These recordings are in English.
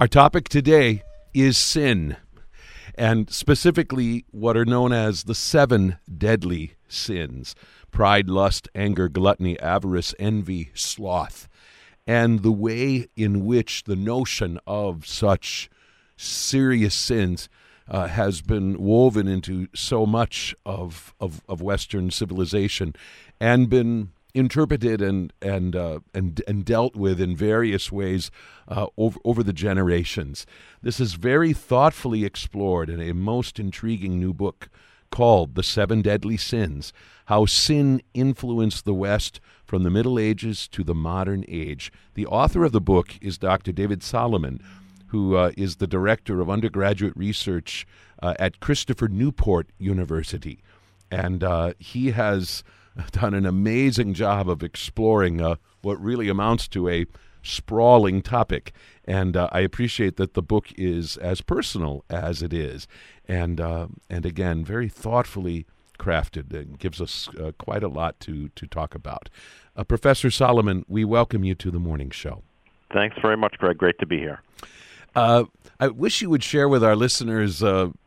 Our topic today is sin, and specifically what are known as the seven deadly sins pride, lust, anger, gluttony, avarice, envy, sloth, and the way in which the notion of such serious sins uh, has been woven into so much of, of, of Western civilization and been interpreted and and uh, and and dealt with in various ways uh, over over the generations. This is very thoughtfully explored in a most intriguing new book called "The Seven Deadly Sins: How Sin Influenced the West from the Middle Ages to the Modern Age." The author of the book is Dr. David Solomon, who uh, is the director of undergraduate research uh, at Christopher Newport University, and uh, he has done an amazing job of exploring uh, what really amounts to a sprawling topic. And uh, I appreciate that the book is as personal as it is, and uh, and again very thoughtfully crafted and gives us uh, quite a lot to to talk about. Uh, Professor Solomon, we welcome you to the morning show. Thanks very much, Greg. Great to be here. Uh, I wish you would share with our listeners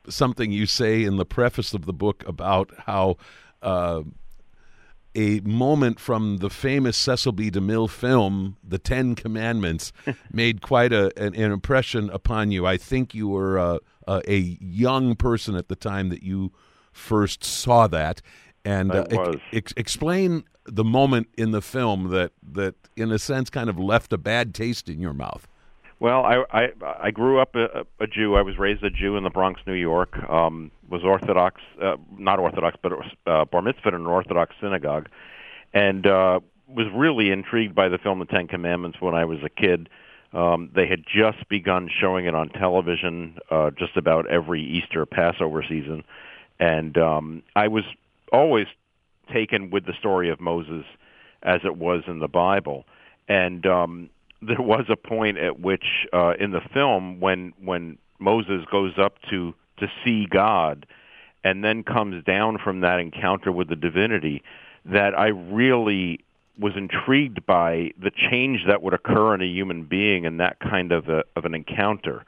something you say in the preface of the book about how a moment from the famous Cecil B. DeMille film, The Ten Commandments, made quite a, an, an, impression upon you. I think you were uh, uh, a young person at the time that you first saw that. And uh, ex- explain the moment in the film that, that, in a sense, kind of left a bad taste in your mouth. Well, I I, I grew up a, a Jew. I was raised a Jew in the Bronx, New York. Um, was Orthodox, uh, not Orthodox, but uh, bar mitzvah in an Orthodox synagogue, and uh, was really intrigued by the film The Ten Commandments when I was a kid. Um, they had just begun showing it on television uh, just about every Easter Passover season, and um, I was always taken with the story of Moses as it was in the Bible. And um, there was a point at which uh, in the film when when Moses goes up to to see God and then comes down from that encounter with the divinity that I really was intrigued by the change that would occur in a human being in that kind of a, of an encounter.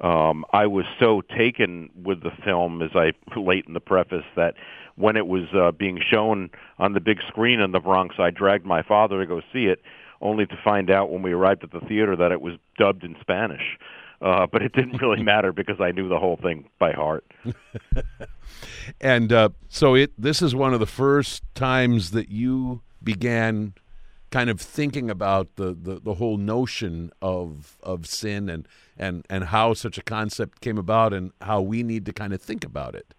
Um, I was so taken with the film, as I relate in the preface, that when it was uh, being shown on the big screen in the Bronx, I dragged my father to go see it only to find out when we arrived at the theater that it was dubbed in Spanish. Uh, but it didn't really matter because I knew the whole thing by heart. and uh, so it this is one of the first times that you began kind of thinking about the, the, the whole notion of of sin and, and, and how such a concept came about and how we need to kind of think about it.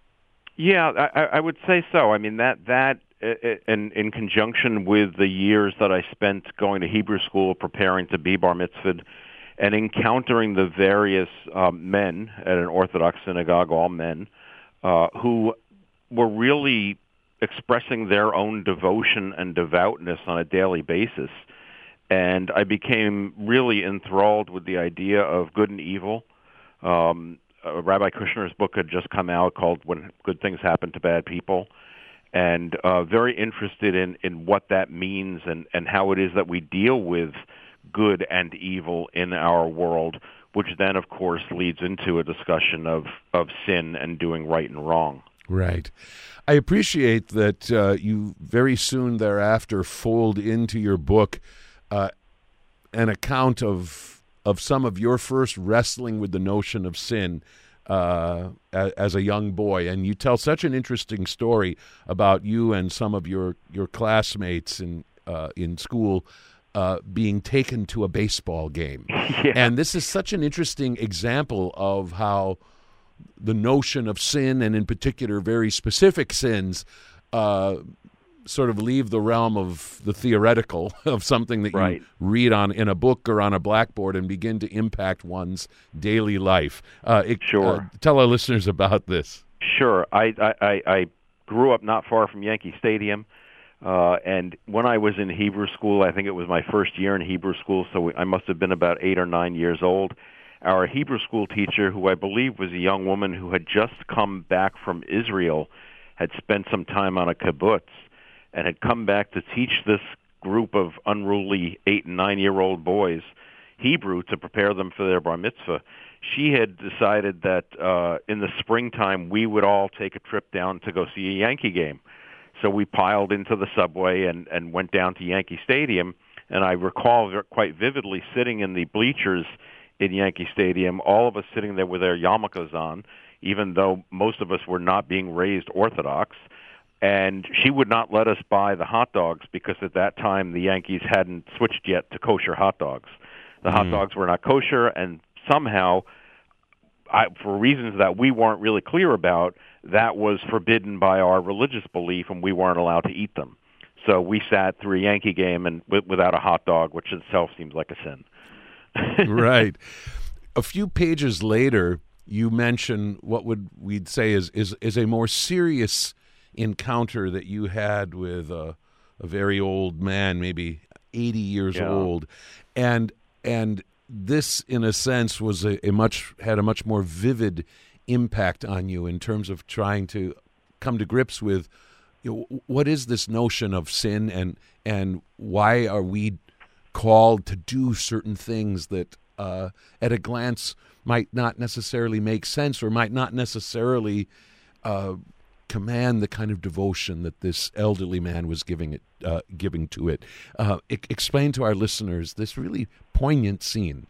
Yeah, I, I would say so. I mean that that in, in conjunction with the years that I spent going to Hebrew school, preparing to be bar mitzvahed, and encountering the various um, men at an Orthodox synagogue, all men, uh, who were really expressing their own devotion and devoutness on a daily basis. And I became really enthralled with the idea of good and evil. Um, uh, Rabbi Kushner's book had just come out called "When Good Things Happen to Bad People," and uh, very interested in, in what that means and, and how it is that we deal with good and evil in our world, which then, of course, leads into a discussion of, of sin and doing right and wrong. Right. I appreciate that uh, you very soon thereafter fold into your book uh, an account of of some of your first wrestling with the notion of sin uh, as a young boy, and you tell such an interesting story about you and some of your your classmates in uh, in school. Uh, being taken to a baseball game. Yeah. And this is such an interesting example of how the notion of sin, and in particular, very specific sins, uh, sort of leave the realm of the theoretical of something that right. you read on in a book or on a blackboard and begin to impact one's daily life. Uh, it, sure. Uh, tell our listeners about this. Sure. I, I, I grew up not far from Yankee Stadium. Uh, and when I was in Hebrew school, I think it was my first year in Hebrew school, so I must have been about eight or nine years old. Our Hebrew school teacher, who I believe was a young woman who had just come back from Israel, had spent some time on a kibbutz, and had come back to teach this group of unruly eight and nine year old boys Hebrew to prepare them for their bar mitzvah, she had decided that uh, in the springtime we would all take a trip down to go see a Yankee game. So we piled into the subway and, and went down to Yankee Stadium. And I recall quite vividly sitting in the bleachers in Yankee Stadium, all of us sitting there with our yarmulkes on, even though most of us were not being raised Orthodox. And she would not let us buy the hot dogs because at that time the Yankees hadn't switched yet to kosher hot dogs. The mm. hot dogs were not kosher, and somehow, I, for reasons that we weren't really clear about, that was forbidden by our religious belief, and we weren't allowed to eat them. So we sat through a Yankee game and w- without a hot dog, which itself seems like a sin. right. A few pages later, you mention what would we'd say is is is a more serious encounter that you had with a, a very old man, maybe eighty years yeah. old, and and this, in a sense, was a, a much had a much more vivid impact on you in terms of trying to come to grips with you know, what is this notion of sin and and why are we called to do certain things that uh, at a glance might not necessarily make sense or might not necessarily uh, command the kind of devotion that this elderly man was giving it uh, giving to it. Uh, explain to our listeners this really poignant scene.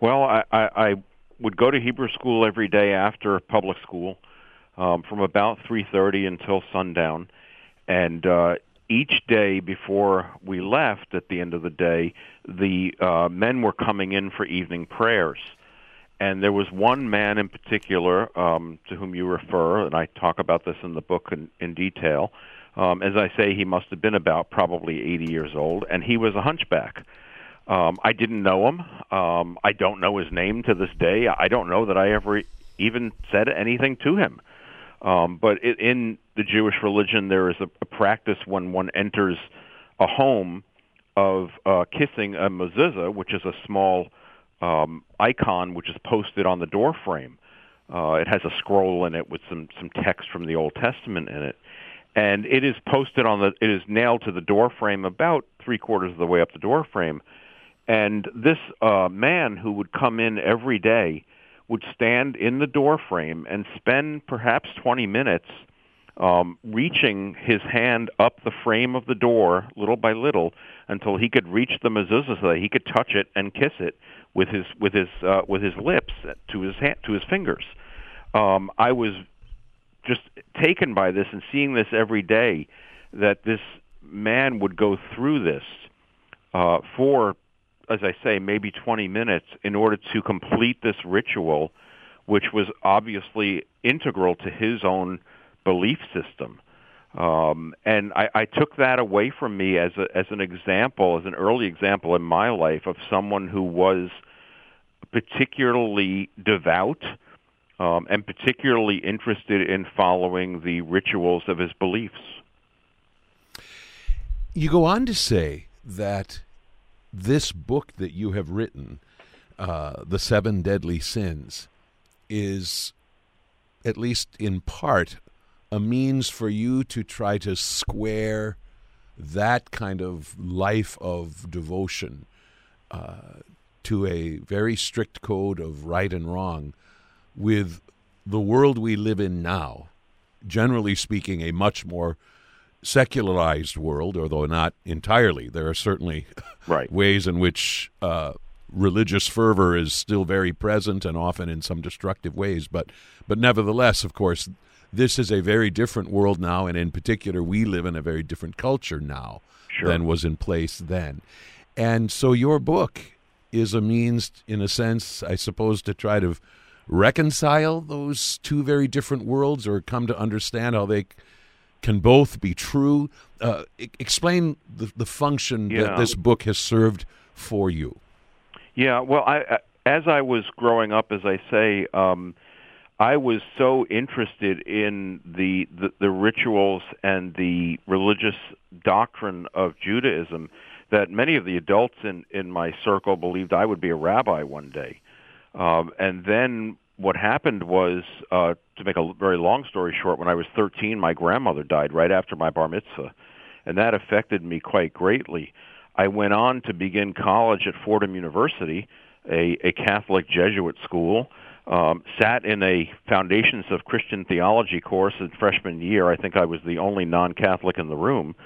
Well, I, I, I would go to Hebrew school every day after public school, um, from about three thirty until sundown, and uh, each day before we left, at the end of the day, the uh, men were coming in for evening prayers. And there was one man in particular um, to whom you refer, and I talk about this in the book in, in detail. Um, as I say, he must have been about probably 80 years old, and he was a hunchback. Um, I didn't know him. Um, I don't know his name to this day. I don't know that I ever even said anything to him. Um, but it, in the Jewish religion, there is a, a practice when one enters a home of uh, kissing a mezuzah, which is a small um, icon which is posted on the door frame. Uh, it has a scroll in it with some some text from the Old Testament in it, and it is posted on the. It is nailed to the door frame about three quarters of the way up the door frame, and this uh, man who would come in every day would stand in the door frame and spend perhaps 20 minutes um, reaching his hand up the frame of the door little by little until he could reach the mezuzah so that he could touch it and kiss it with his with his uh, with his lips to his hand, to his fingers. Um, I was just taken by this and seeing this every day that this man would go through this uh, for as I say, maybe 20 minutes in order to complete this ritual, which was obviously integral to his own belief system. Um, and I, I took that away from me as a, as an example, as an early example in my life of someone who was particularly devout um, and particularly interested in following the rituals of his beliefs. You go on to say that this book that you have written, uh, The Seven Deadly Sins, is, at least in part, a means for you to try to square that kind of life of devotion uh, to a very strict code of right and wrong with the world we live in now, generally speaking, a much more secularized world, although not entirely. There are certainly right. ways in which uh, religious fervor is still very present and often in some destructive ways. But, but nevertheless, of course, this is a very different world now, and in particular, we live in a very different culture now sure. than was in place then. And so, your book is a means, in a sense, I suppose, to try to reconcile those two very different worlds or come to understand how they can both be true. Uh, explain the, the function yeah. that this book has served for you. Yeah, well, I, as I was growing up, as I say, um, I was so interested in the, the, the rituals and the religious doctrine of Judaism that many of the adults in in my circle believed I would be a rabbi one day. Um, and then what happened was, uh, to make a very long story short, when I was 13, my grandmother died right after my bar mitzvah, and that affected me quite greatly. I went on to begin college at Fordham University, a, a Catholic Jesuit school. Um, sat in a Foundations of Christian Theology course in freshman year. I think I was the only non-Catholic in the room,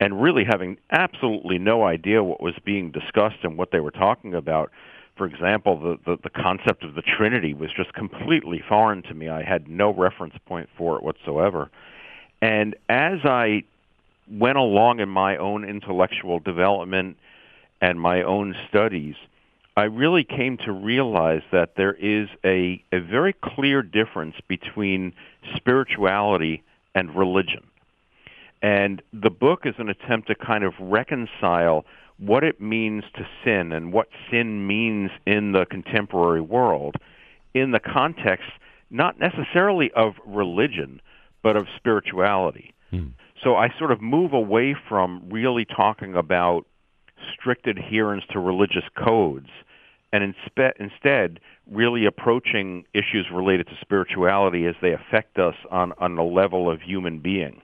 and really having absolutely no idea what was being discussed and what they were talking about. For example, the, the, the concept of the Trinity was just completely foreign to me. I had no reference point for it whatsoever. And as I went along in my own intellectual development and my own studies, I really came to realize that there is a, a very clear difference between spirituality and religion. And the book is an attempt to kind of reconcile what it means to sin and what sin means in the contemporary world in the context not necessarily of religion, but of spirituality. Hmm. So I sort of move away from really talking about strict adherence to religious codes and inspe- instead really approaching issues related to spirituality as they affect us on, on the level of human being.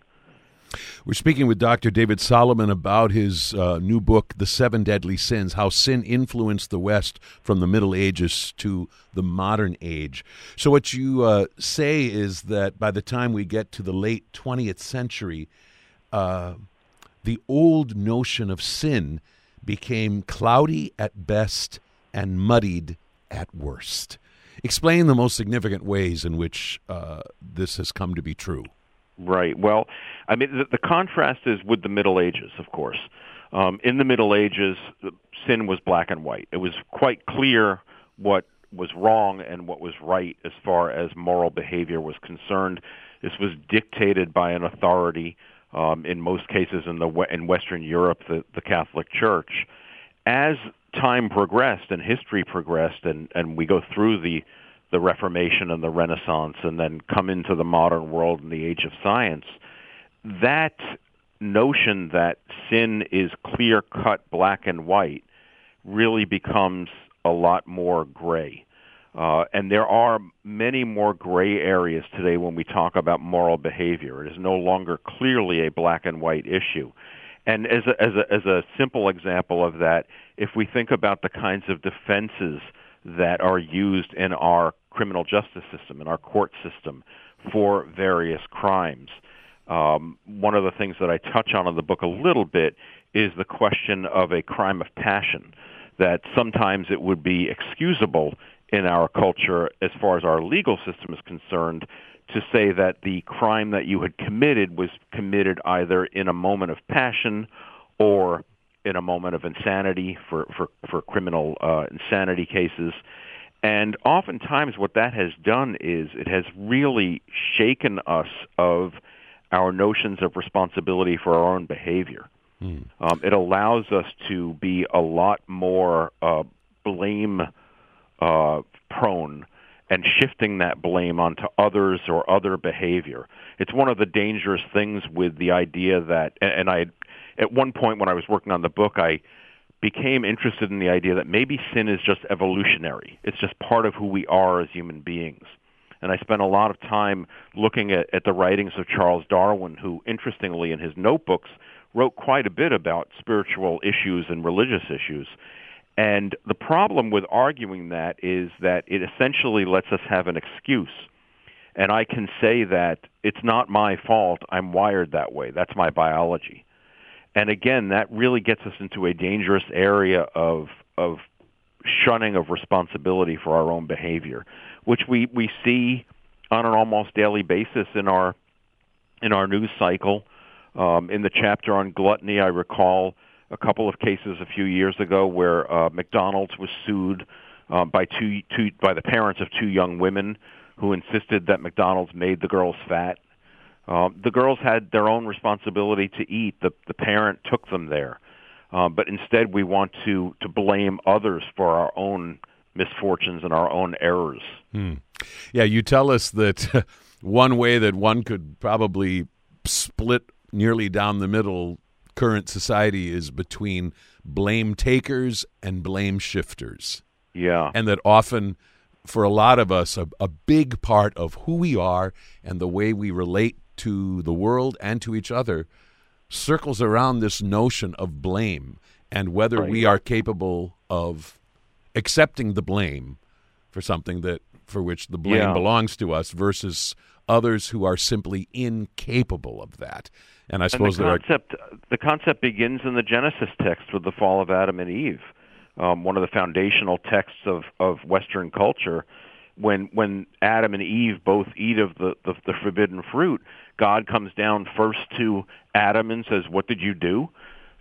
We're speaking with Dr. David Solomon about his uh, new book, The Seven Deadly Sins How Sin Influenced the West from the Middle Ages to the Modern Age. So, what you uh, say is that by the time we get to the late 20th century, uh, the old notion of sin became cloudy at best and muddied at worst. Explain the most significant ways in which uh, this has come to be true. Right. Well, I mean, the, the contrast is with the Middle Ages, of course. Um, in the Middle Ages, sin was black and white. It was quite clear what was wrong and what was right as far as moral behavior was concerned. This was dictated by an authority. Um, in most cases, in the in Western Europe, the, the Catholic Church. As time progressed and history progressed and, and we go through the, the Reformation and the Renaissance and then come into the modern world and the age of science, that notion that sin is clear cut black and white really becomes a lot more gray. Uh, and there are many more gray areas today when we talk about moral behavior. It is no longer clearly a black and white issue. And as a, as a, as a simple example of that, if we think about the kinds of defenses that are used in our criminal justice system, in our court system for various crimes, um, one of the things that I touch on in the book a little bit is the question of a crime of passion. That sometimes it would be excusable in our culture, as far as our legal system is concerned, to say that the crime that you had committed was committed either in a moment of passion or in a moment of insanity for, for, for criminal uh, insanity cases. And oftentimes what that has done is it has really shaken us of our notions of responsibility for our own behavior. Hmm. Um, it allows us to be a lot more uh, blame uh, prone and shifting that blame onto others or other behavior. It's one of the dangerous things with the idea that, and I, at one point when I was working on the book, I became interested in the idea that maybe sin is just evolutionary. It's just part of who we are as human beings. And I spent a lot of time looking at, at the writings of Charles Darwin, who, interestingly, in his notebooks, wrote quite a bit about spiritual issues and religious issues. And the problem with arguing that is that it essentially lets us have an excuse. And I can say that it's not my fault. I'm wired that way. That's my biology. And again, that really gets us into a dangerous area of of shunning of responsibility for our own behavior, which we, we see on an almost daily basis in our in our news cycle. Um, in the chapter on gluttony, I recall a couple of cases a few years ago where uh, McDonald's was sued uh, by two, two by the parents of two young women who insisted that McDonald's made the girls fat. Uh, the girls had their own responsibility to eat. The the parent took them there, uh, but instead we want to to blame others for our own misfortunes and our own errors. Hmm. Yeah, you tell us that one way that one could probably split nearly down the middle current society is between blame takers and blame shifters. Yeah. And that often, for a lot of us, a, a big part of who we are and the way we relate to the world and to each other circles around this notion of blame and whether Right. we are capable of accepting the blame for something that for which the blame Yeah. belongs to us versus others who are simply incapable of that. And I And suppose the there are concept the concept begins in the Genesis text with the fall of Adam and Eve, um, one of the foundational texts of, of Western culture. When when Adam and Eve both eat of the, the the forbidden fruit, God comes down first to Adam and says, "What did you do?"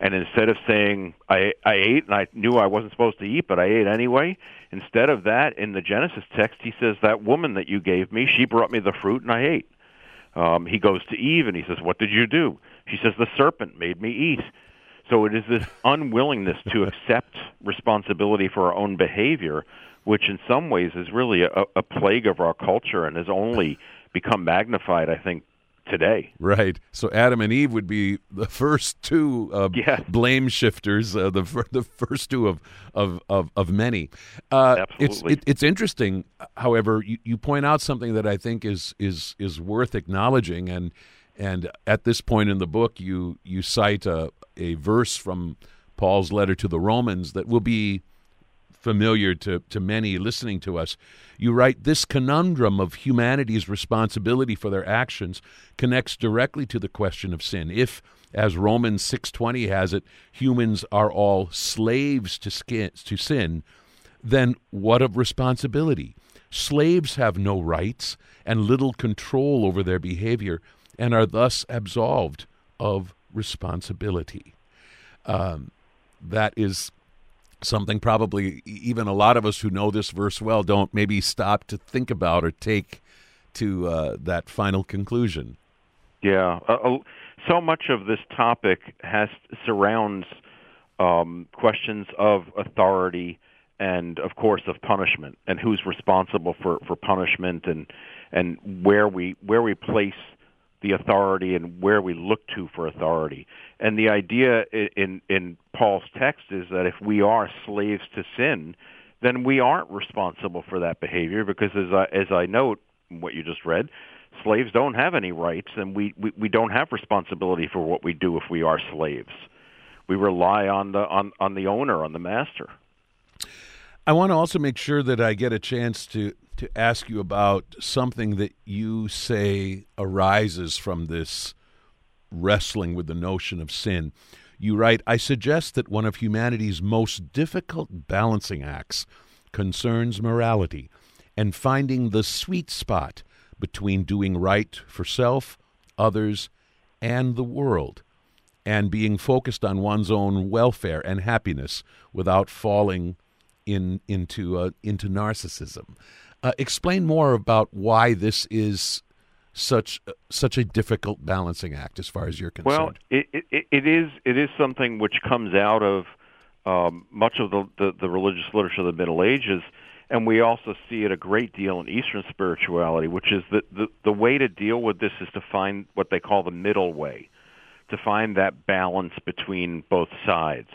And instead of saying, I, I ate and I knew I wasn't supposed to eat, but I ate anyway, instead of that, in the Genesis text, he says, That woman that you gave me, she brought me the fruit and I ate. Um, he goes to Eve and he says, What did you do? She says, The serpent made me eat. So it is this unwillingness to accept responsibility for our own behavior, which in some ways is really a, a plague of our culture and has only become magnified, I think, today. Right. So Adam and Eve would be the first two uh, Yeah. blame shifters, uh, the the first two of of of, of many. Uh, It's Absolutely. it, it's interesting. However, you, you point out something that I think is is is worth acknowledging, and and at this point in the book, you you cite a a verse from Paul's letter to the Romans that will be familiar to, to many listening to us. You write this conundrum of humanity's responsibility for their actions connects directly to the question of sin. If, as Romans 6:20 has it, humans are all slaves to, to sin, then what of responsibility? Slaves have no rights and little control over their behavior and are thus absolved of responsibility. Um, that is something probably even a lot of us who know this verse well don't maybe stop to think about or take to uh, that final conclusion. Yeah, uh, so much of this topic has surrounds um, questions of authority and, of course, of punishment and who's responsible for, for punishment and and where we where we place the authority and where we look to for authority. And the idea in in Paul's text is that if we are slaves to sin, then we aren't responsible for that behavior because as I, as I note what you just read, slaves don't have any rights and we, we, we don't have responsibility for what we do if we are slaves. We rely on the on, on the owner, on the master. I want to also make sure that I get a chance to to ask you about something that you say arises from this wrestling with the notion of sin. You write, I suggest that one of humanity's most difficult balancing acts concerns morality and finding the sweet spot between doing right for self, others, and the world, and being focused on one's own welfare and happiness without falling in into uh, into narcissism. Uh, explain more about why this is such such a difficult balancing act as far as you're concerned. Well, it, it, it is it is something which comes out of um, much of the, the, the religious literature of the Middle Ages, and we also see it a great deal in Eastern spirituality, which is that the, the way to deal with this is to find what they call the middle way, to find that balance between both sides.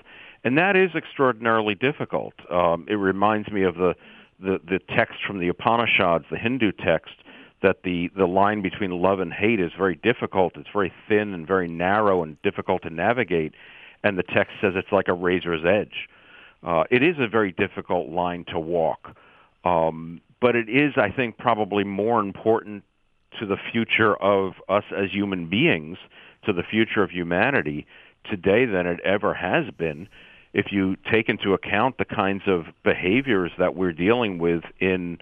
And that is extraordinarily difficult. Um, it reminds me of the, the, the text from the Upanishads, the Hindu text, that the, the line between love and hate is very difficult. It's very thin and very narrow and difficult to navigate. And the text says it's like a razor's edge. Uh, it is a very difficult line to walk. Um, but it is, I think, probably more important to the future of us as human beings, to the future of humanity today than it ever has been. If you take into account the kinds of behaviors that we're dealing with in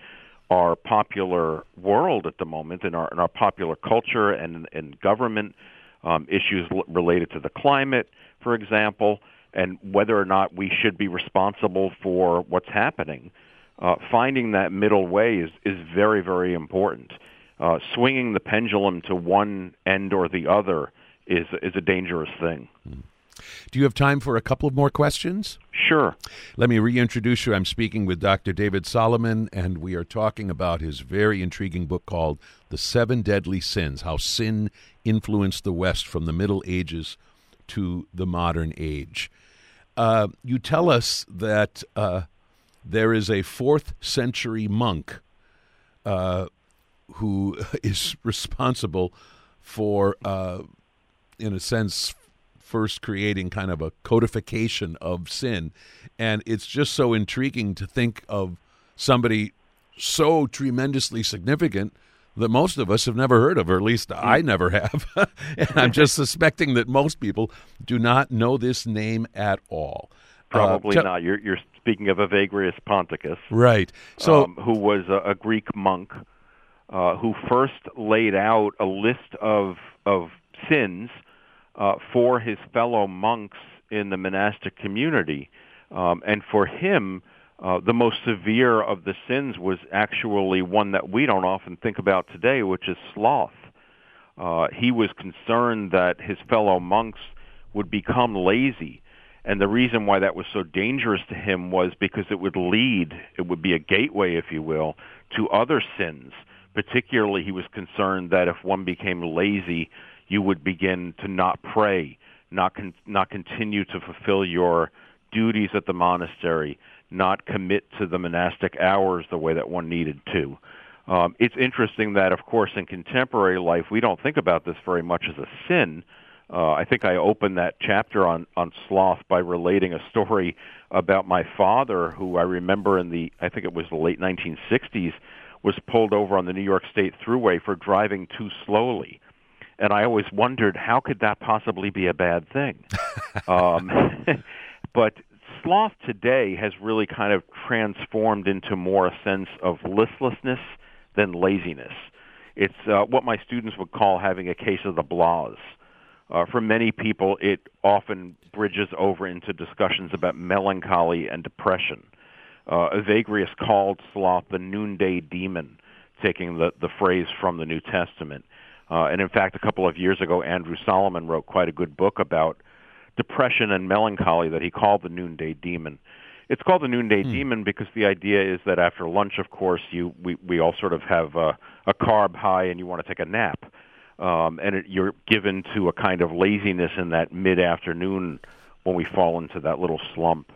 our popular world at the moment, in our in our popular culture and in government, um, issues l- related to the climate, for example, and whether or not we should be responsible for what's happening. Uh, finding that middle way is is very very important. Uh, swinging the pendulum to one end or the other is is a dangerous thing. Do you have time for a couple of more questions? Sure. Let me reintroduce you. I'm speaking with Dr. David Solomon, and we are talking about his very intriguing book called The Seven Deadly Sins How Sin Influenced the West from the Middle Ages to the Modern Age. Uh, you tell us that uh, there is a fourth century monk uh, who is responsible for, uh, in a sense, first creating kind of a codification of sin. And it's just so intriguing to think of somebody so tremendously significant that most of us have never heard of, or at least I Hmm. never have. and I'm just suspecting that most people do not know this name at all. Uh, Probably not. You're, you're speaking of Evagrius Ponticus, Right. So, um, who was a, a Greek monk uh, who first laid out a list of of sins uh, for his fellow monks in the monastic community, um, and for him. Uh, the most severe of the sins was actually one that we don't often think about today, which is sloth. Uh, he was concerned that his fellow monks would become lazy. And the reason why that was so dangerous to him was because it would lead, it would be a gateway, if you will, to other sins. Particularly, he was concerned that if one became lazy, you would begin to not pray, not con- not continue to fulfill your duties at the monastery, not commit to the monastic hours the way that one needed to. Um, it's interesting that, of course, in contemporary life, we don't think about this very much as a sin. Uh, I think I opened that chapter on, on sloth by relating a story about my father, who I remember in the, I think it was the late 1960s, was pulled over on the New York State Thruway for driving too slowly. And I always wondered, how could that possibly be a bad thing? um, but sloth today has really kind of transformed into more a sense of listlessness than laziness. It's uh, what my students would call having a case of the blahs. Uh, for many people, it often bridges over into discussions about melancholy and depression. Uh, Evagrius called sloth the noonday demon, taking the, the phrase from the New Testament. Uh, and in fact, a couple of years ago, Andrew Solomon wrote quite a good book about depression and melancholy that he called the noonday demon. It's called the noonday demon because the idea is that after lunch, of course, you we, we all sort of have a, a carb high and you want to take a nap, um, and it, you're given to a kind of laziness in that mid afternoon when we fall into that little slump.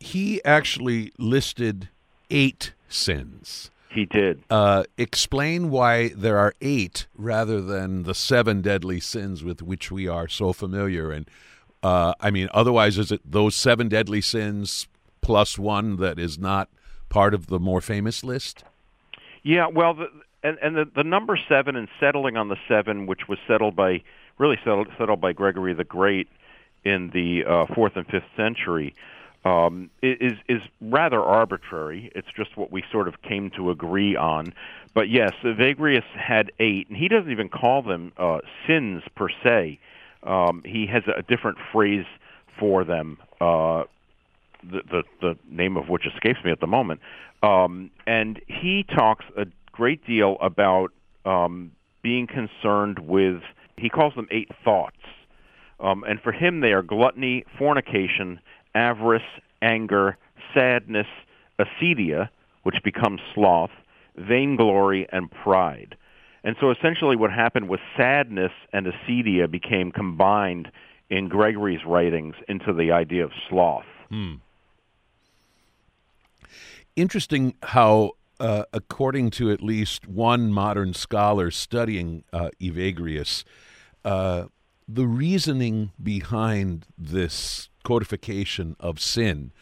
he actually listed eight sins. He did. Uh, explain why there are eight rather than the seven deadly sins with which we are so familiar. And uh, I mean, otherwise, is it those seven deadly sins plus one that is not part of the more famous list? Yeah, well, the, and and the, the number seven and settling on the seven, which was settled by really settled settled by Gregory the Great in the uh, fourth and fifth century, um, is is rather arbitrary. It's just what we sort of came to agree on. But yes, Evagrius had eight, and he doesn't even call them uh, sins per se. Um, he has a different phrase for them. Uh, the, the the name of which escapes me at the moment. Um, and he talks a great deal about um, being concerned with. He calls them eight thoughts, um, and for him they are gluttony, fornication, avarice, anger, sadness, acedia, which becomes sloth, vainglory, and pride. And so essentially what happened was sadness and acedia became combined in Gregory's writings into the idea of sloth. Interesting how, uh, according to at least one modern scholar studying uh, Evagrius, uh, the reasoning behind this codification of sin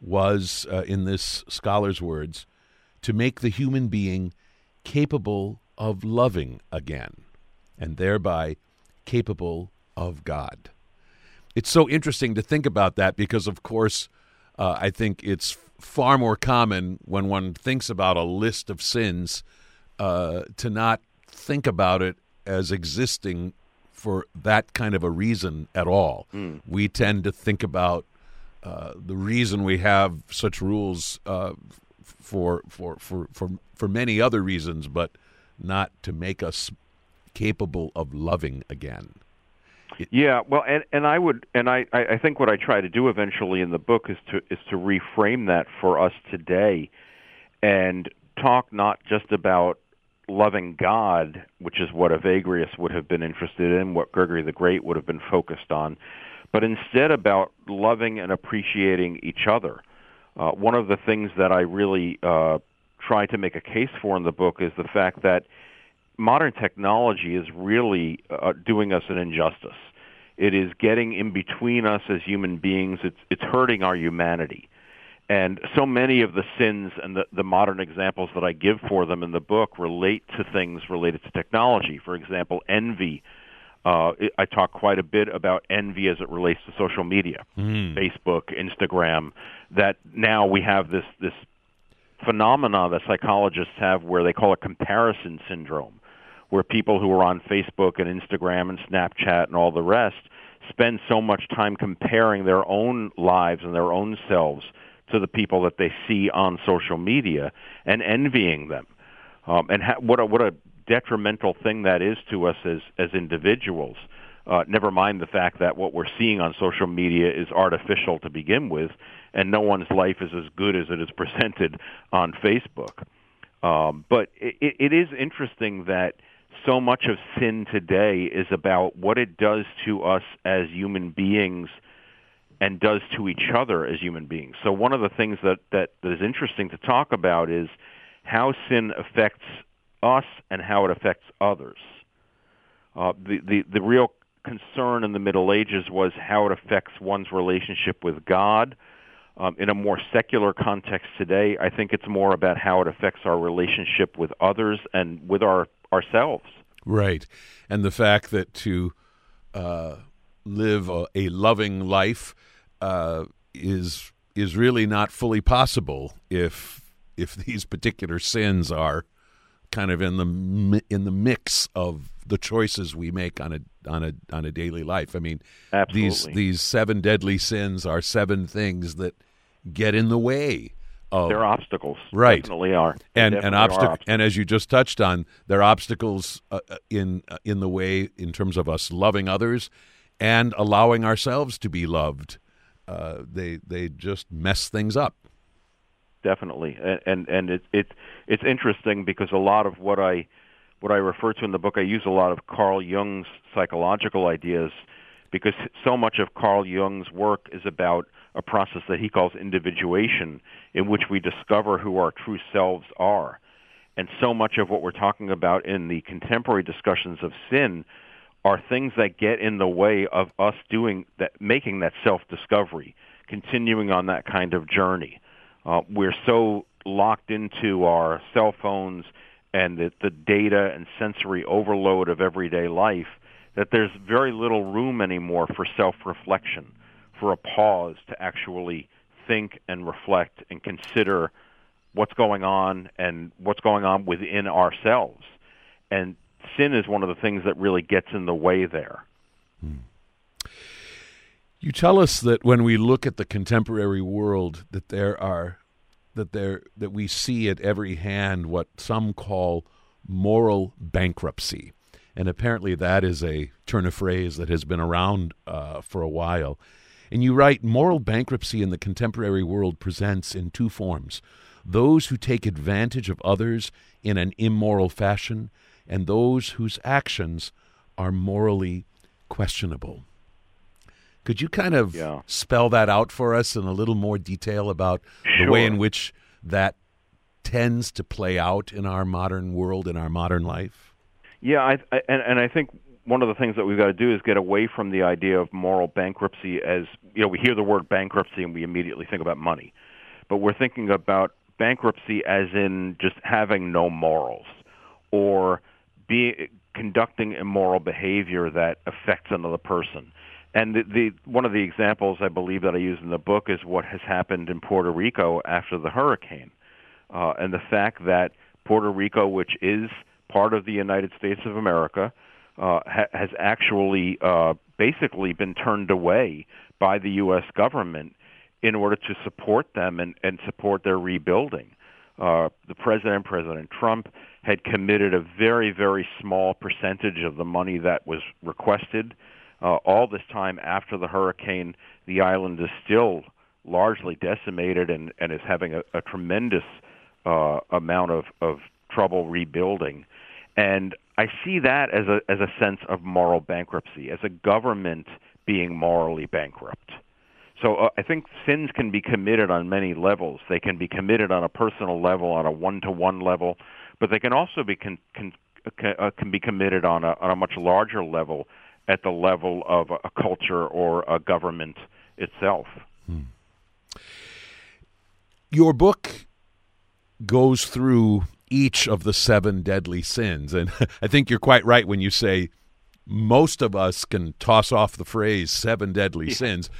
was, uh, in this scholar's words, to make the human being capable of loving again, and thereby capable of God. It's so interesting to think about that because, of course, uh, I think it's far more common when one thinks about a list of sins uh, to not think about it as existing for that kind of a reason at all. We tend to think about uh, the reason we have such rules uh, for, for for for for many other reasons, but not to make us capable of loving again. Yeah, well, and and I would, and I I I think what I try to do eventually in the book is to is to reframe that for us today, and talk not just about loving God, which is what Evagrius would have been interested in, what Gregory the Great would have been focused on, but instead about loving and appreciating each other. Uh, one of the things that I really uh, try to make a case for in the book is the fact that modern technology is really uh, doing us an injustice. It is getting in between us as human beings. It's it's hurting our humanity. And so many of the sins and the, the modern examples that I give for them in the book relate to things related to technology. For example, envy. Uh, I talk quite a bit about envy as it relates to social media, mm. Facebook, Instagram. That now we have this this phenomena that psychologists have where they call it comparison syndrome, where people who are on Facebook and Instagram and Snapchat and all the rest spend so much time comparing their own lives and their own selves to the people that they see on social media and envying them. Um, and ha- what a, what a detrimental thing that is to us as as individuals. Uh, never mind the fact that what we're seeing on social media is artificial to begin with, and no one's life is as good as it is presented on Facebook. Um, but it, it is interesting that so much of sin today is about what it does to us as human beings and does to each other as human beings. So one of the things that, that, that is interesting to talk about is how sin affects us and how it affects others. Uh, the, the, the real concern in the Middle Ages was how it affects one's relationship with God. Um, in a more secular context today, I think it's more about how it affects our relationship with others and with our ourselves. Right, and the fact that to uh, live a, a loving life uh, is is really not fully possible if if these particular sins are kind of in the in the mix of the choices we make on a on a on a daily life. I mean, Absolutely. these these seven deadly sins are seven things that get in the way of they're obstacles. Right, definitely are. and definitely and obstacle and as you just touched on, they're obstacles uh, uh, in uh, in the way in terms of us loving others and allowing ourselves to be loved uh, they they just mess things up. Definitely, and and, and it, it it's interesting because a lot of what I what I refer to in the book, I use a lot of Carl Jung's psychological ideas because so much of Carl Jung's work is about a process that he calls individuation, in which we discover who our true selves are. And so much of what we're talking about in the contemporary discussions of sin are things that get in the way of us doing that, making that self-discovery, continuing on that kind of journey. Uh, we're so locked into our cell phones and the, the data and sensory overload of everyday life that there's very little room anymore for self-reflection, for a pause to actually think and reflect and consider what's going on and what's going on within ourselves. And sin is one of the things that really gets in the way there. You tell us that when we look at the contemporary world, that there are that there that we see at every hand what some call moral bankruptcy, and apparently that is a turn of phrase that has been around uh, for a while. And you write, moral bankruptcy in the contemporary world presents in two forms: those who take advantage of others in an immoral fashion, and those whose actions are morally questionable. Could you kind of yeah. spell that out for us in a little more detail about sure. the way in which that tends to play out in our modern world, in our modern life? Yeah, I, I, and, and I think one of the things that we've got to do is get away from the idea of moral bankruptcy as, you know, we hear the word bankruptcy and we immediately think about money. But we're thinking about bankruptcy as in just having no morals or be conducting immoral behavior that affects another person. And the, the one of the examples I believe that I use in the book is what has happened in Puerto Rico after the hurricane, uh, and the fact that Puerto Rico, which is part of the United States of America, uh, ha- has actually uh, basically been turned away by the U.S. government in order to support them and, and support their rebuilding. Uh, the president, President Trump, had committed a very, very small percentage of the money that was requested. Uh, all this time after the hurricane, the island is still largely decimated and, and is having a, a tremendous uh, amount of, of trouble rebuilding. And I see that as a, as a sense of moral bankruptcy, as a government being morally bankrupt. So uh, I think sins can be committed on many levels. They can be committed on a personal level, on a one-to-one level, but they can also be con- con- uh, can be committed on a on a much larger level, at the level of a culture or a government itself. Hmm. Your book goes through each of the seven deadly sins, and I think you're quite right when you say most of us can toss off the phrase seven deadly yeah. sins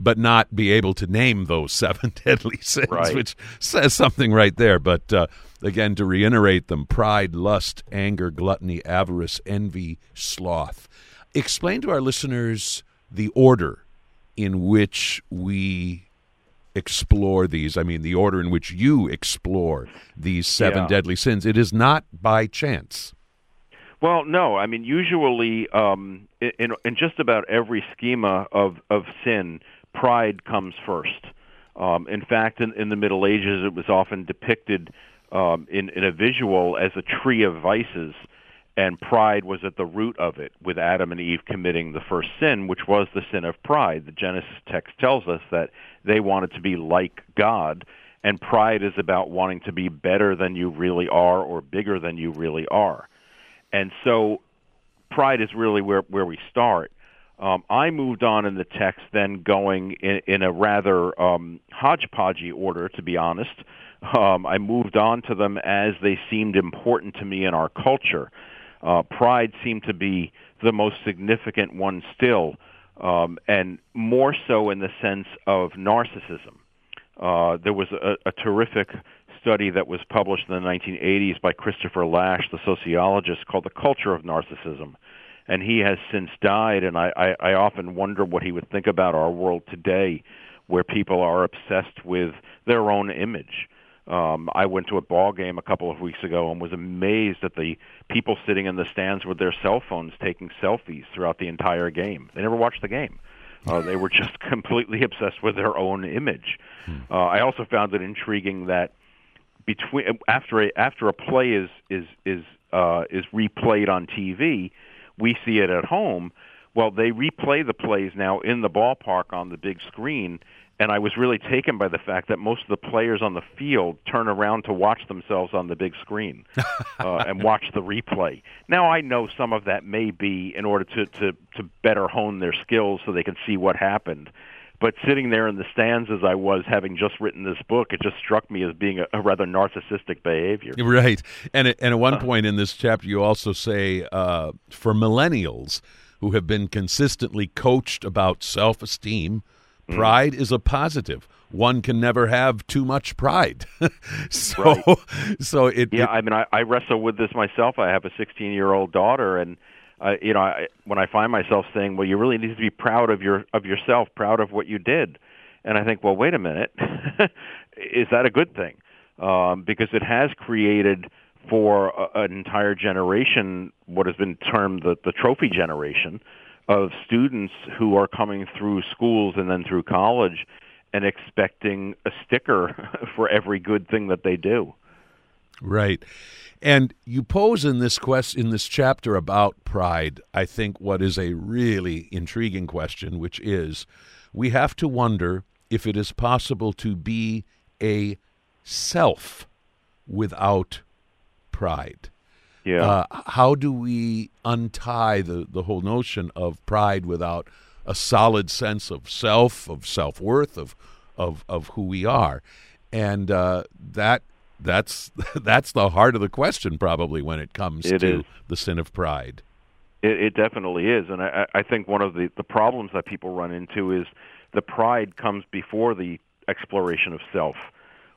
but not be able to name those seven deadly sins, right. which says something right there. But uh, again, to reiterate them pride, lust, anger, gluttony, avarice, envy, sloth. Explain to our listeners the order in which we explore these. I mean, the order in which you explore these seven yeah. deadly sins. It is not by chance. Well, no. I mean, usually um, in, in just about every schema of, of sin, pride comes first. Um, in fact, in, in the Middle Ages, it was often depicted um, in, in a visual as a tree of vices, and pride was at the root of it, with Adam and Eve committing the first sin, which was the sin of pride. The Genesis text tells us that they wanted to be like God, and pride is about wanting to be better than you really are or bigger than you really are. And so pride is really where, where we start. Um, I moved on in the text, then going in, in a rather um, hodgepodgey order, to be honest. Um, I moved on to them as they seemed important to me in our culture. Uh, pride seemed to be the most significant one still, um, and more so in the sense of narcissism. Uh, there was a, a terrific study that was published in the 1980s by Christopher Lasch, the sociologist, called The Culture of Narcissism. And he has since died, and I, I, I often wonder what he would think about our world today, where people are obsessed with their own image. Um, I went to a ball game a couple of weeks ago and was amazed at the people sitting in the stands with their cell phones taking selfies throughout the entire game. They never watched the game. Uh, they were just completely obsessed with their own image. Hmm. Uh, I also found it intriguing that between after a after a play is is is uh, is replayed on TV, we see it at home. Well, they replay the plays now in the ballpark on the big screen, and I was really taken by the fact that most of the players on the field turn around to watch themselves on the big screen uh, and watch the replay. Now, I know some of that may be in order to to to better hone their skills so they can see what happened but sitting there in the stands as I was, having just written this book, it just struck me as being a, a rather narcissistic behavior. Right, and and at one uh, point in this chapter, you also say uh, for millennials who have been consistently coached about self-esteem, mm. pride is a positive. One can never have too much pride. so, right. so it. Yeah, it, I mean, I, I wrestle with this myself. I have a 16-year-old daughter, and uh, you know, I, when I find myself saying, "Well, you really need to be proud of your of yourself, proud of what you did," and I think, "Well, wait a minute, is that a good thing?" Um, because it has created for a, an entire generation what has been termed the, the trophy generation of students who are coming through schools and then through college and expecting a sticker for every good thing that they do. Right. And you pose in this quest in this chapter about pride, I think what is a really intriguing question, which is we have to wonder if it is possible to be a self without pride. Yeah. Uh, how do we untie the, the whole notion of pride without a solid sense of self, of self worth, of, of of who we are? And uh, that that's that's the heart of the question probably when it comes it to is. the sin of pride. It, it definitely is, and I, I think one of the the problems that people run into is the pride comes before the exploration of self,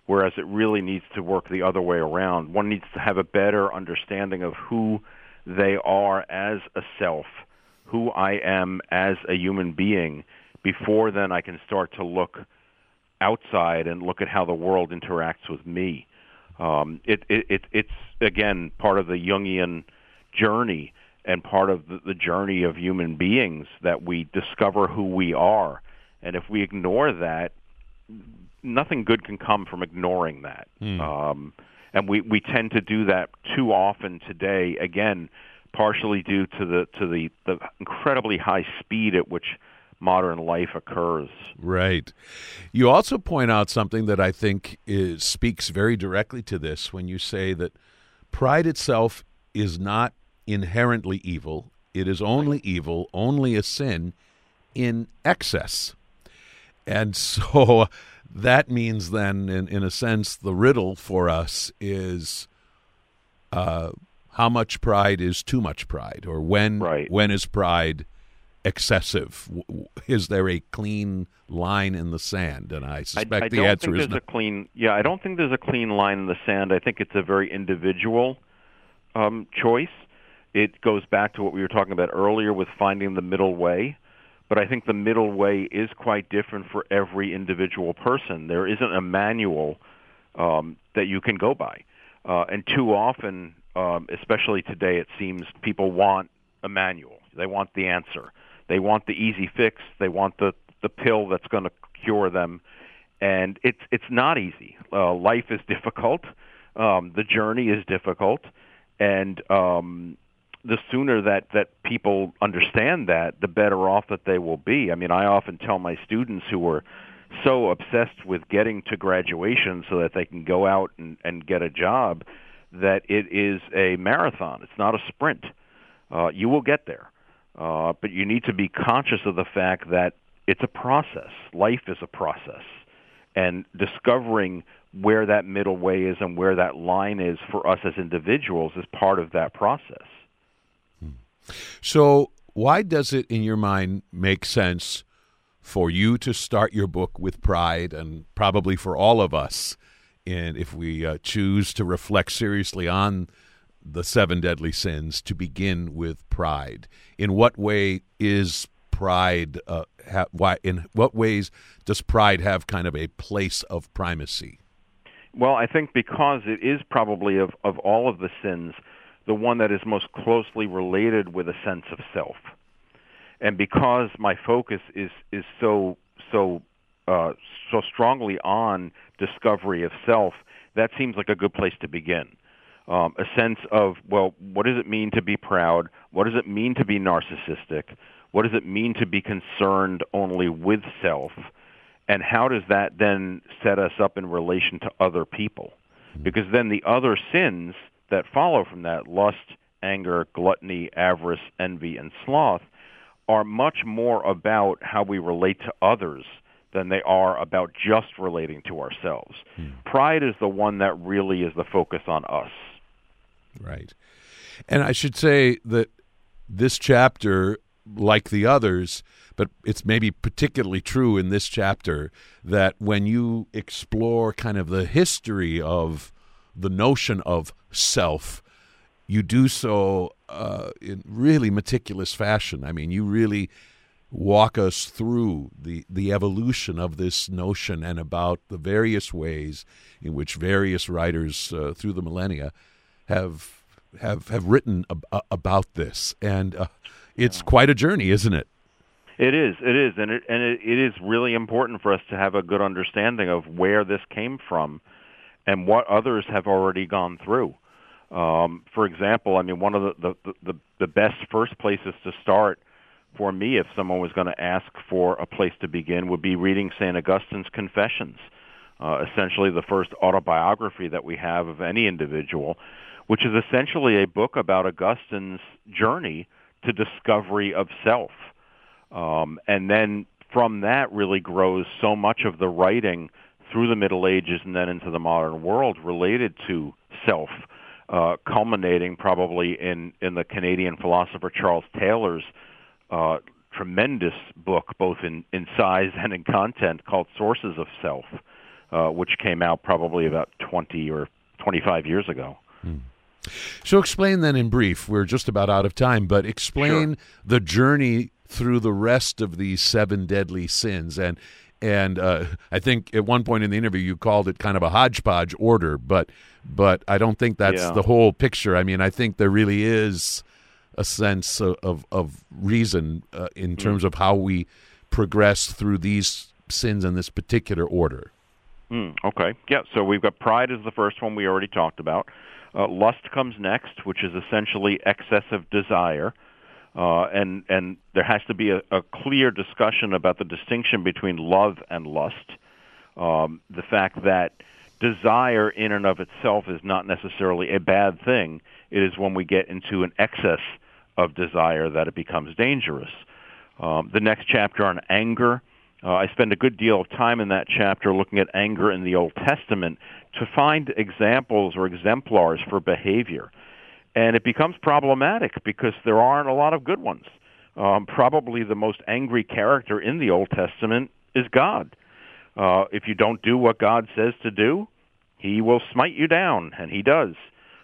whereas it really needs to work the other way around. One needs to have a better understanding of who they are as a self, who I am as a human being. Before then, I can start to look outside and look at how the world interacts with me. Um, it, it, it, it's again part of the Jungian journey and part of the, the journey of human beings that we discover who we are. And if we ignore that, nothing good can come from ignoring that. Mm. Um, and we, we tend to do that too often today. Again, partially due to the to the, the incredibly high speed at which modern life occurs. Right. You also point out something that I think is, speaks very directly to this when you say that pride itself is not inherently evil. It is only evil, only a sin in excess. And so that means then, in, in a sense, the riddle for us is uh, how much pride is too much pride, or when right. when is pride excessive? Is there a clean line in the sand? And I suspect I, I the don't answer think is there's no. a clean. Yeah, I don't think there's a clean line in the sand. I think it's a very individual um, choice. It goes back to what we were talking about earlier with finding the middle way. But I think the middle way is quite different for every individual person. There isn't a manual um, that you can go by. Uh, and too often, um, especially today, it seems people want a manual. They want the answer. They want the easy fix. They want the the pill that's going to cure them. And it's it's not easy. Uh, life is difficult. Um, the journey is difficult, and um, the sooner that that people understand that, the better off that they will be. I mean, I often tell my students who are so obsessed with getting to graduation so that they can go out and, and get a job that it is a marathon. It's not a sprint. Uh, you will get there, uh, but you need to be conscious of the fact that it's a process. Life is a process, and discovering where that middle way is and where that line is for us as individuals is part of that process. So, why does it, in your mind, make sense for you to start your book with pride, and probably for all of us, and if we uh, choose to reflect seriously on the seven deadly sins, to begin with pride? In what way is pride? Uh, ha- why? In what ways does pride have kind of a place of primacy? Well, I think because it is probably of, of all of the sins the one that is most closely related with a sense of self. And because my focus is is so so uh, so strongly on discovery of self, that seems like a good place to begin. Um, a sense of well, what does it mean to be proud? What does it mean to be narcissistic? What does it mean to be concerned only with self? And how does that then set us up in relation to other people? Because then the other sins that follow from that lust, anger, gluttony, avarice, envy, and sloth are much more about how we relate to others than they are about just relating to ourselves. Hmm. Pride is the one that really is the focus on us. Right. And I should say that this chapter, like the others, but it's maybe particularly true in this chapter, that when you explore kind of the history of the notion of self, you do so uh, in really meticulous fashion. I mean, you really walk us through the, the evolution of this notion and about the various ways in which various writers uh, through the millennia have have have written ab- about this, and uh, it's quite a journey, isn't it? It is. It is, and it and it, it is really important for us to have a good understanding of where this came from and what others have already gone through. Um, for example, I mean, one of the, the, the, the best first places to start for me, if someone was going to ask for a place to begin, would be reading St. Augustine's Confessions, uh, essentially the first autobiography that we have of any individual, which is essentially a book about Augustine's journey to discovery of self. Um, and then from that really grows so much of the writing through the Middle Ages and then into the modern world related to self, uh, culminating probably in, in the Canadian philosopher Charles Taylor's uh, tremendous book, both in, in size and in content, called Sources of Self, uh, which came out probably about 20 or 25 years ago. Hmm. So explain then in brief, we're just about out of time, but explain sure. the journey through the rest of these seven deadly sins and and uh, I think at one point in the interview you called it kind of a hodgepodge order, but but I don't think that's yeah. the whole picture. I mean, I think there really is a sense of of, of reason uh, in mm. terms of how we progress through these sins in this particular order. Mm, okay, yeah. So we've got pride is the first one we already talked about. Uh, lust comes next, which is essentially excessive desire. Uh, and and there has to be a, a, clear discussion about the distinction between love and lust. Um, the fact that desire in and of itself is not necessarily a bad thing. It is when we get into an excess of desire that it becomes dangerous. Um, the next chapter on anger, uh, I spend a good deal of time in that chapter looking at anger in the Old Testament to find examples or exemplars for behavior. And it becomes problematic because there aren't a lot of good ones. Um, probably the most angry character in the Old Testament is God. Uh, if you don't do what God says to do, He will smite you down, and He does.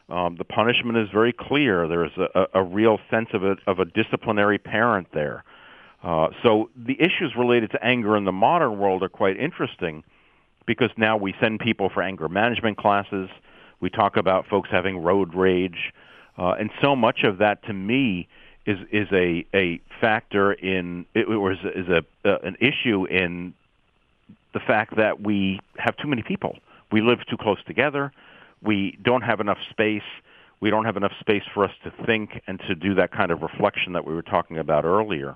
Um, the punishment is very clear. There is a, a real sense of a, of a disciplinary parent there. Uh, so the issues related to anger in the modern world are quite interesting because now we send people for anger management classes. We talk about folks having road rage, uh, and so much of that to me is is a a factor in it was is a uh, an issue in the fact that we have too many people. We live too close together. We don't have enough space. We don't have enough space for us to think and to do that kind of reflection that we were talking about earlier.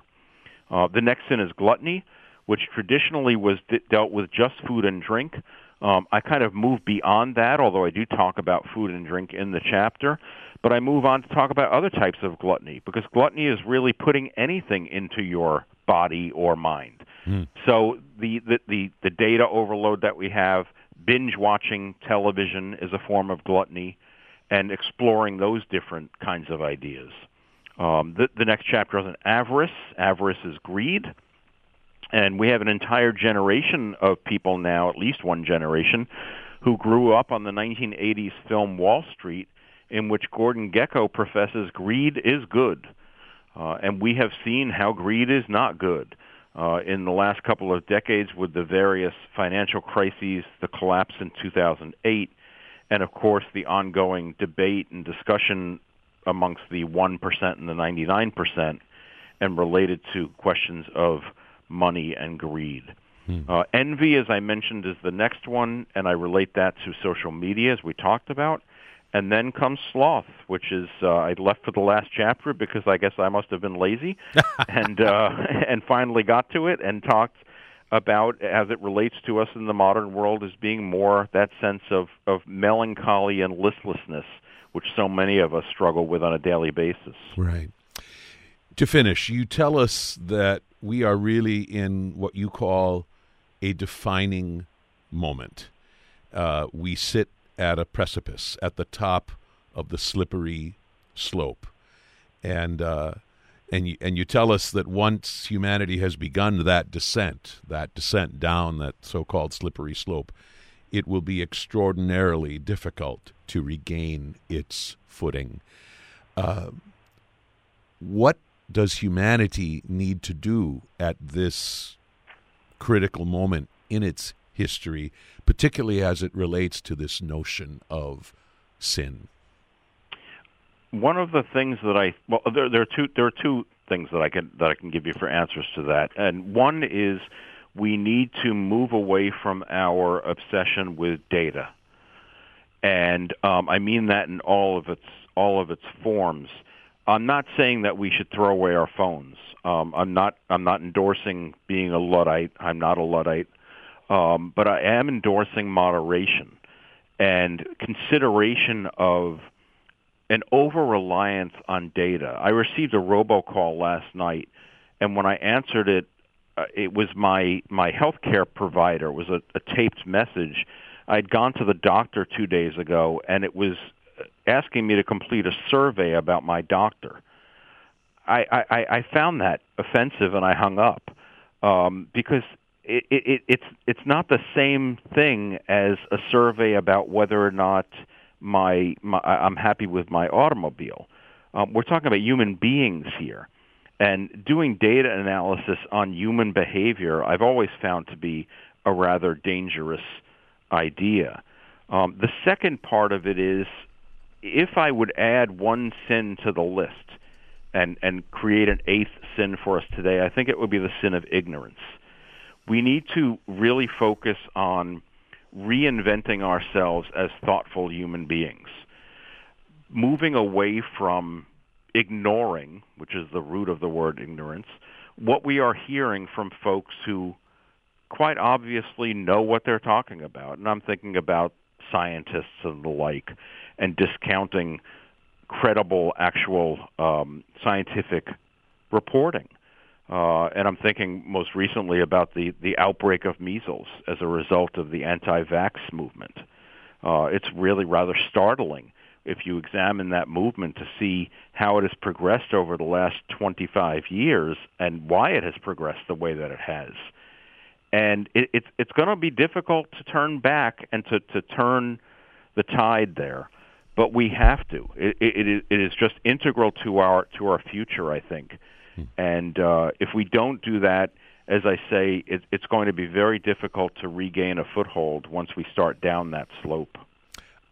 Uh, the next sin is gluttony, which traditionally was d- dealt with just food and drink. Um, I kind of move beyond that, although I do talk about food and drink in the chapter. But I move on to talk about other types of gluttony because gluttony is really putting anything into your body or mind. Mm. So the, the, the, the data overload that we have, binge watching television is a form of gluttony, and exploring those different kinds of ideas. Um, the, the next chapter is on avarice. Avarice is greed. And we have an entire generation of people now, at least one generation, who grew up on the 1980s film Wall Street in which Gordon Gekko professes greed is good. Uh, and we have seen how greed is not good. Uh, in the last couple of decades with the various financial crises, the collapse in 2008, and of course the ongoing debate and discussion amongst the 1% and the 99% and related to questions of money and greed. Hmm. Uh, envy, as I mentioned, is the next one, and I relate that to social media, as we talked about and then comes sloth, which is uh, I left for the last chapter because I guess I must have been lazy, and uh, and finally got to it and talked about as it relates to us in the modern world as being more that sense of of melancholy and listlessness, which so many of us struggle with on a daily basis. Right. To finish, you tell us that we are really in what you call a defining moment. Uh, we sit at a precipice at the top of the slippery slope, and uh, and you, and you tell us that once humanity has begun that descent, that descent down that so-called slippery slope, it will be extraordinarily difficult to regain its footing. Uh, what does humanity need to do at this critical moment in its history, particularly as it relates to this notion of sin? One of the things that I well, there, there are two there are two things that I can that I can give you for answers to that, and one is we need to move away from our obsession with data, and um, I mean that in all of its all of its forms. I'm not saying that we should throw away our phones. Um, I'm not. I'm not endorsing being a luddite. I'm not a luddite. Um, but I am endorsing moderation and consideration of an over reliance on data. I received a robocall last night, and when I answered it, it was my my healthcare provider. It was a, a taped message. I'd gone to the doctor two days ago, and it was asking me to complete a survey about my doctor. I, I, I found that offensive, and I hung up um, because it, it, it's it's not the same thing as a survey about whether or not my, my I'm happy with my automobile. Um, we're talking about human beings here, and doing data analysis on human behavior, I've always found to be a rather dangerous idea. Um, the second part of it is if I would add one sin to the list and and create an eighth sin for us today, I think it would be the sin of ignorance we need to really focus on reinventing ourselves as thoughtful human beings, moving away from ignoring, which is the root of the word ignorance, what we are hearing from folks who quite obviously know what they're talking about. And I'm thinking about scientists and the like, and discounting credible, actual um, scientific reporting. Uh, and I'm thinking most recently about the, the outbreak of measles as a result of the anti-vax movement. Uh, it's really rather startling if you examine that movement to see how it has progressed over the last 25 years and why it has progressed the way that it has. And it, it's it's going to be difficult to turn back and to, to turn the tide there, but we have to. It, it, it is just integral to our to our future, I think. And uh, if we don't do that, as I say, it, it's going to be very difficult to regain a foothold once we start down that slope.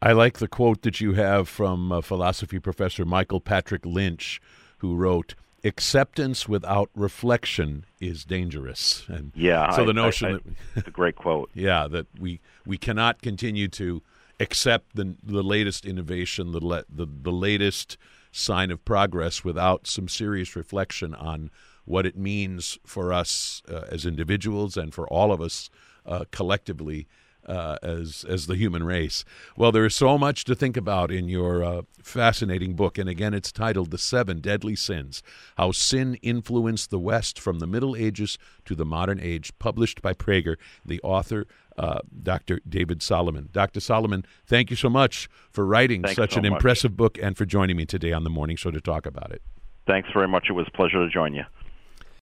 I like the quote that you have from uh, philosophy professor Michael Patrick Lynch, who wrote, "Acceptance without reflection is dangerous." And yeah, so the notion I, I, that it's a great quote. yeah, that we we cannot continue to accept the the latest innovation, the le, the the latest sign of progress without some serious reflection on what it means for us uh, as individuals and for all of us uh, collectively uh, as as the human race. Well, there is so much to think about in your uh, fascinating book, and again, it's titled "The Seven Deadly Sins: How Sin Influenced the West from the Middle Ages to the Modern Age," published by Praeger. The author uh, Dr. David Solomon. Dr. Solomon, thank you so much for writing Thanks such so an much. impressive book and for joining me today on the morning show to talk about it. Thanks very much. It was a pleasure to join you.